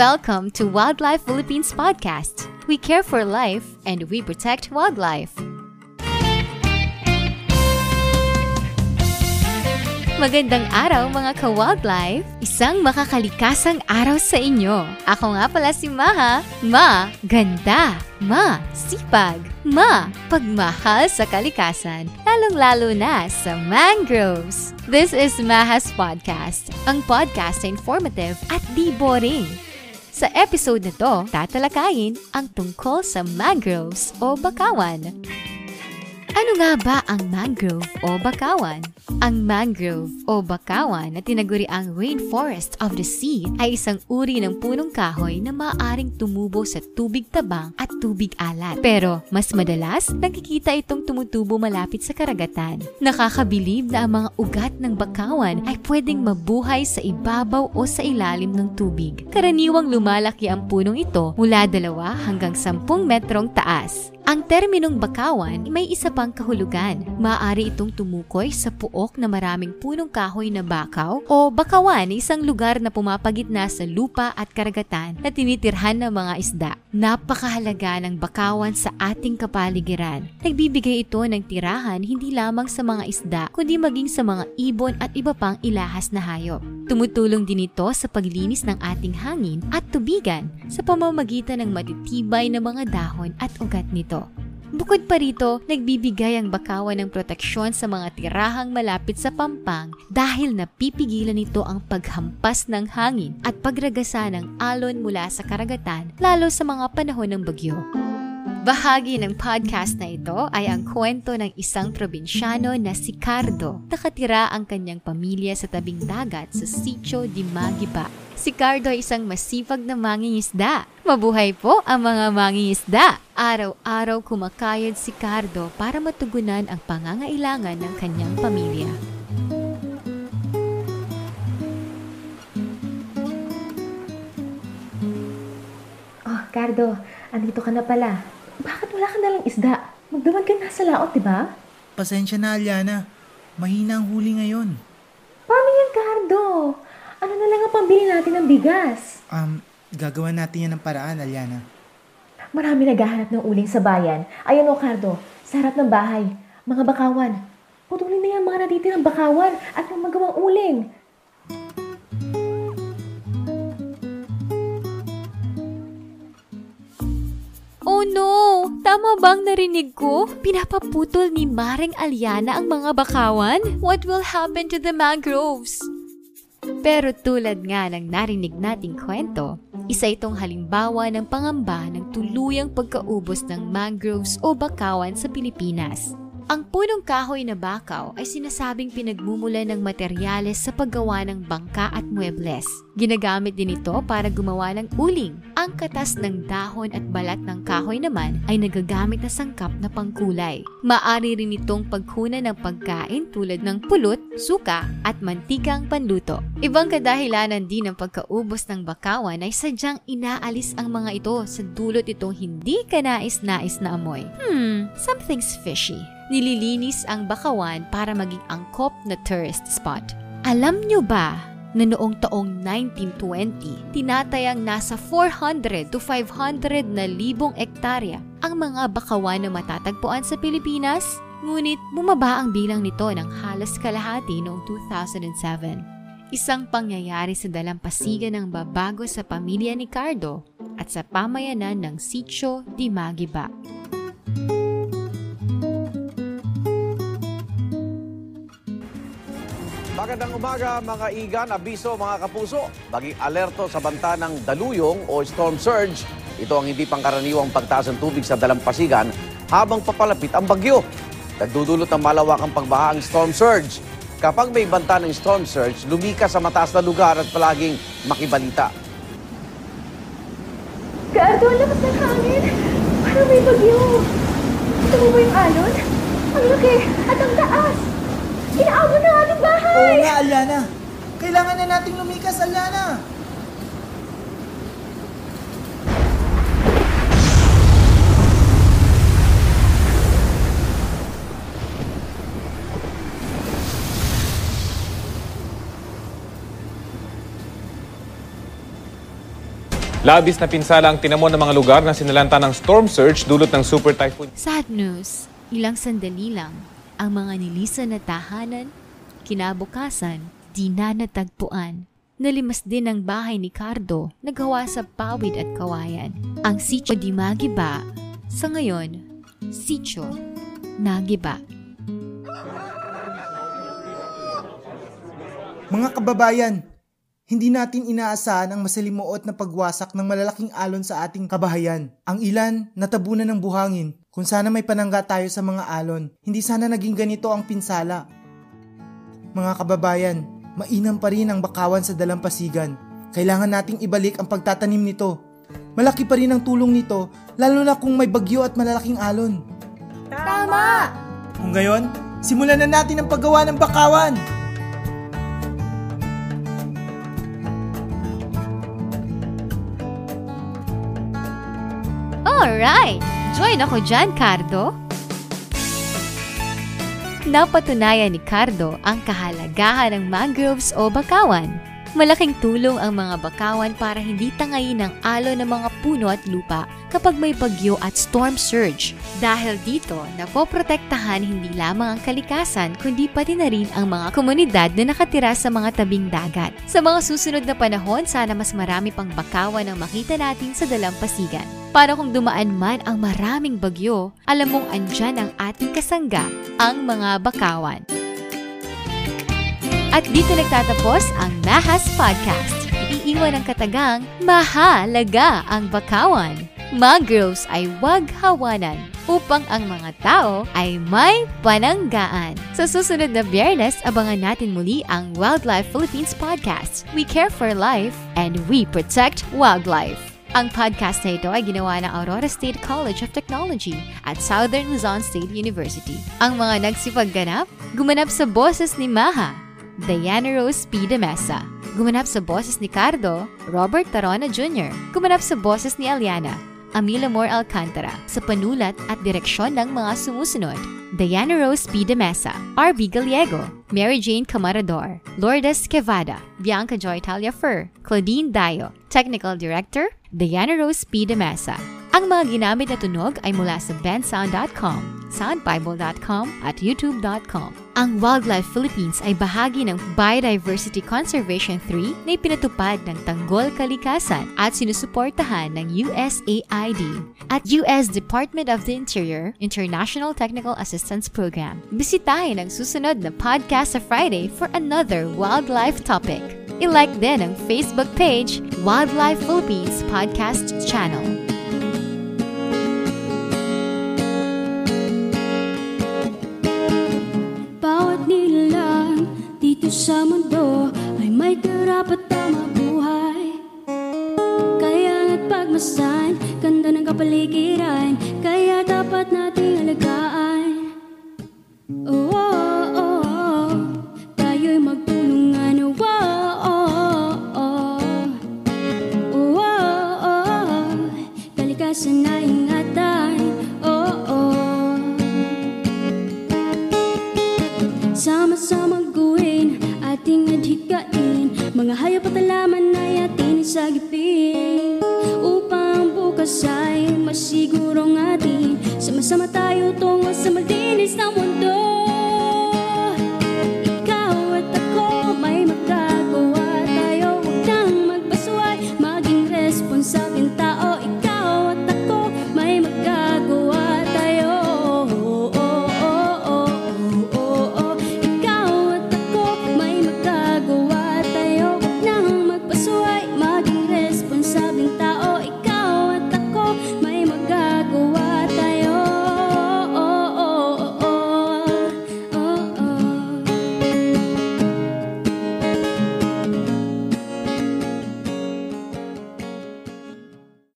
Welcome to Wildlife Philippines podcast. We care for life and we protect wildlife. Magandang araw mga ka-wildlife! Isang makakalikasang araw sa inyo. Ako nga pala si Maha. Ma, ganda. Ma, sipag. Ma, pagmahal sa kalikasan. Lalong-lalo na sa mangroves. This is Maha's Podcast. Ang podcast na informative at di boring. Sa episode na to, tatalakayin ang tungkol sa mangroves o bakawan. Ano nga ba ang mangrove o bakawan? Ang mangrove o bakawan na tinaguri ang rainforest of the sea ay isang uri ng punong kahoy na maaaring tumubo sa tubig tabang at tubig alat. Pero mas madalas, nakikita itong tumutubo malapit sa karagatan. Nakakabilib na ang mga ugat ng bakawan ay pwedeng mabuhay sa ibabaw o sa ilalim ng tubig. Karaniwang lumalaki ang punong ito mula dalawa hanggang 10 metrong taas. Ang terminong bakawan may isa pang kahulugan. Maaari itong tumukoy sa puok na maraming punong kahoy na bakaw o bakawan isang lugar na pumapagitna sa lupa at karagatan na tinitirhan ng mga isda. Napakahalaga ng bakawan sa ating kapaligiran. Nagbibigay ito ng tirahan hindi lamang sa mga isda kundi maging sa mga ibon at iba pang ilahas na hayop. Tumutulong din ito sa paglinis ng ating hangin at tubigan sa pamamagitan ng matitibay na mga dahon at ugat nito. Bukod pa rito, nagbibigay ang bakawan ng proteksyon sa mga tirahang malapit sa pampang dahil napipigilan nito ang paghampas ng hangin at pagragasa ng alon mula sa karagatan lalo sa mga panahon ng bagyo. Bahagi ng podcast na ito ay ang kwento ng isang probinsyano na si Cardo. Nakatira ang kanyang pamilya sa tabing dagat sa Sitio di Magiba. Si Cardo ay isang masipag na mangingisda. Mabuhay po ang mga mangingisda! Araw-araw kumakayod si Cardo para matugunan ang pangangailangan ng kanyang pamilya. Oh, Cardo, andito ka na pala. Bakit wala ka nalang isda? Magdamag ka na sa laot, di ba? Pasensya na, Aliana. Mahina ang huli ngayon. Paano yan, Cardo? Ano na lang ang pambili natin ng bigas? Um, gagawa natin yan ng paraan, Aliana. Marami naghahanap ng uling sa bayan. Ayan o, Cardo, sa harap ng bahay. Mga bakawan. Putulin na yan mga natitirang bakawan at yung magawang uling. Oh no! Tama bang narinig ko? Pinapaputol ni Maring Aliana ang mga bakawan? What will happen to the mangroves? Pero tulad nga ng narinig nating kwento, isa itong halimbawa ng pangamba ng tuluyang pagkaubos ng mangroves o bakawan sa Pilipinas. Ang punong kahoy na bakaw ay sinasabing pinagmumula ng materyales sa paggawa ng bangka at muebles. Ginagamit din ito para gumawa ng uling. Ang katas ng dahon at balat ng kahoy naman ay nagagamit na sangkap na pangkulay. Maari rin itong pagkunan ng pagkain tulad ng pulot, suka at mantikang panluto. Ibang kadahilanan din ng pagkaubos ng bakawan ay sadyang inaalis ang mga ito sa dulot itong hindi kanais-nais na amoy. Hmm, something's fishy nililinis ang bakawan para maging angkop na tourist spot. Alam nyo ba na noong taong 1920, tinatayang nasa 400 to 500 na libong ektarya ang mga bakawan na matatagpuan sa Pilipinas? Ngunit bumaba ang bilang nito ng halos kalahati noong 2007. Isang pangyayari sa dalampasigan ng babago sa pamilya ni Cardo at sa pamayanan ng Sitio di Magandang umaga mga igan, abiso mga kapuso. Maging alerto sa banta ng daluyong o storm surge. Ito ang hindi pangkaraniwang pagtaas ng tubig sa dalampasigan habang papalapit ang bagyo. Nagdudulot ng malawakang pagbaha ang storm surge. Kapag may banta ng storm surge, lumika sa mataas na lugar at palaging makibalita. Cardo, ang lakas ng hangin! Parang may bagyo! Ito mo yung alon? Ang laki at ang taas! Inaabot bahay! Oo nga, Aliana. Kailangan na nating lumikas, Aliana. Labis na pinsala ang tinamo ng mga lugar na sinalanta ng storm surge dulot ng super typhoon. Sad news, ilang sandali lang, ang mga nilisan na tahanan kinabukasan, di na natagpuan. Nalimas din ang bahay ni Cardo na gawa sa pawid at kawayan. Ang sitio di magiba, sa ngayon, sitio nagiba. Mga kababayan, hindi natin inaasahan ang masalimuot na pagwasak ng malalaking alon sa ating kabahayan. Ang ilan, natabunan ng buhangin. Kung sana may panangga tayo sa mga alon, hindi sana naging ganito ang pinsala. Mga kababayan, mainam pa rin ang bakawan sa dalampasigan. Kailangan nating ibalik ang pagtatanim nito. Malaki pa rin ang tulong nito, lalo na kung may bagyo at malalaking alon. Tama! Kung gayon, simulan na natin ang paggawa ng bakawan! Alright! Join ako dyan, Cardo! Napatunayan ni Cardo ang kahalagahan ng mangroves o bakawan. Malaking tulong ang mga bakawan para hindi tangayin ng alo ng mga puno at lupa kapag may bagyo at storm surge. Dahil dito, napoprotektahan hindi lamang ang kalikasan kundi pati na rin ang mga komunidad na nakatira sa mga tabing dagat. Sa mga susunod na panahon, sana mas marami pang bakawan ang makita natin sa dalampasigan. Para kung dumaan man ang maraming bagyo, alam mong andyan ang ating kasangga, ang mga bakawan. At dito nagtatapos ang Mahas Podcast. Iiwan ang katagang Mahalaga ang Bakawan. Mangroves ay wag hawanan upang ang mga tao ay may pananggaan. Sa susunod na biyernes, abangan natin muli ang Wildlife Philippines Podcast. We care for life and we protect wildlife. Ang podcast na ito ay ginawa ng Aurora State College of Technology at Southern Luzon State University. Ang mga nagsipagganap, gumanap sa boses ni Maha, Diana Rose P. De Mesa. Gumanap sa boses ni Cardo, Robert Tarona Jr. Gumanap sa boses ni Aliana, Amila Moore Alcantara. Sa panulat at direksyon ng mga sumusunod, Diana Rose P. De Mesa, R.B. Gallego, Mary Jane Camarador, Lourdes Quevada, Bianca Joy Taliafer, Claudine Dayo, Technical Director, Diana Rose P. De Mesa. Ang mga ginamit na tunog ay mula sa bensound.com, soundbible.com at youtube.com. Ang Wildlife Philippines ay bahagi ng Biodiversity Conservation 3 na ipinatupad ng Tanggol Kalikasan at sinusuportahan ng USAID at US Department of the Interior International Technical Assistance Program. Bisitahin ang susunod na podcast sa Friday for another wildlife topic. I-like din ang Facebook page Wildlife Philippines Podcast Channel. Bawat nilalang dito sa mundo ay may karapat na mabuhay Kaya nga't pagmasan, ganda ng kapaligiran Kaya dapat nating alagaan Sama-sama gawin, ating adhikain. Mga hayop at alaman ay ating isagipin Upang bukas ay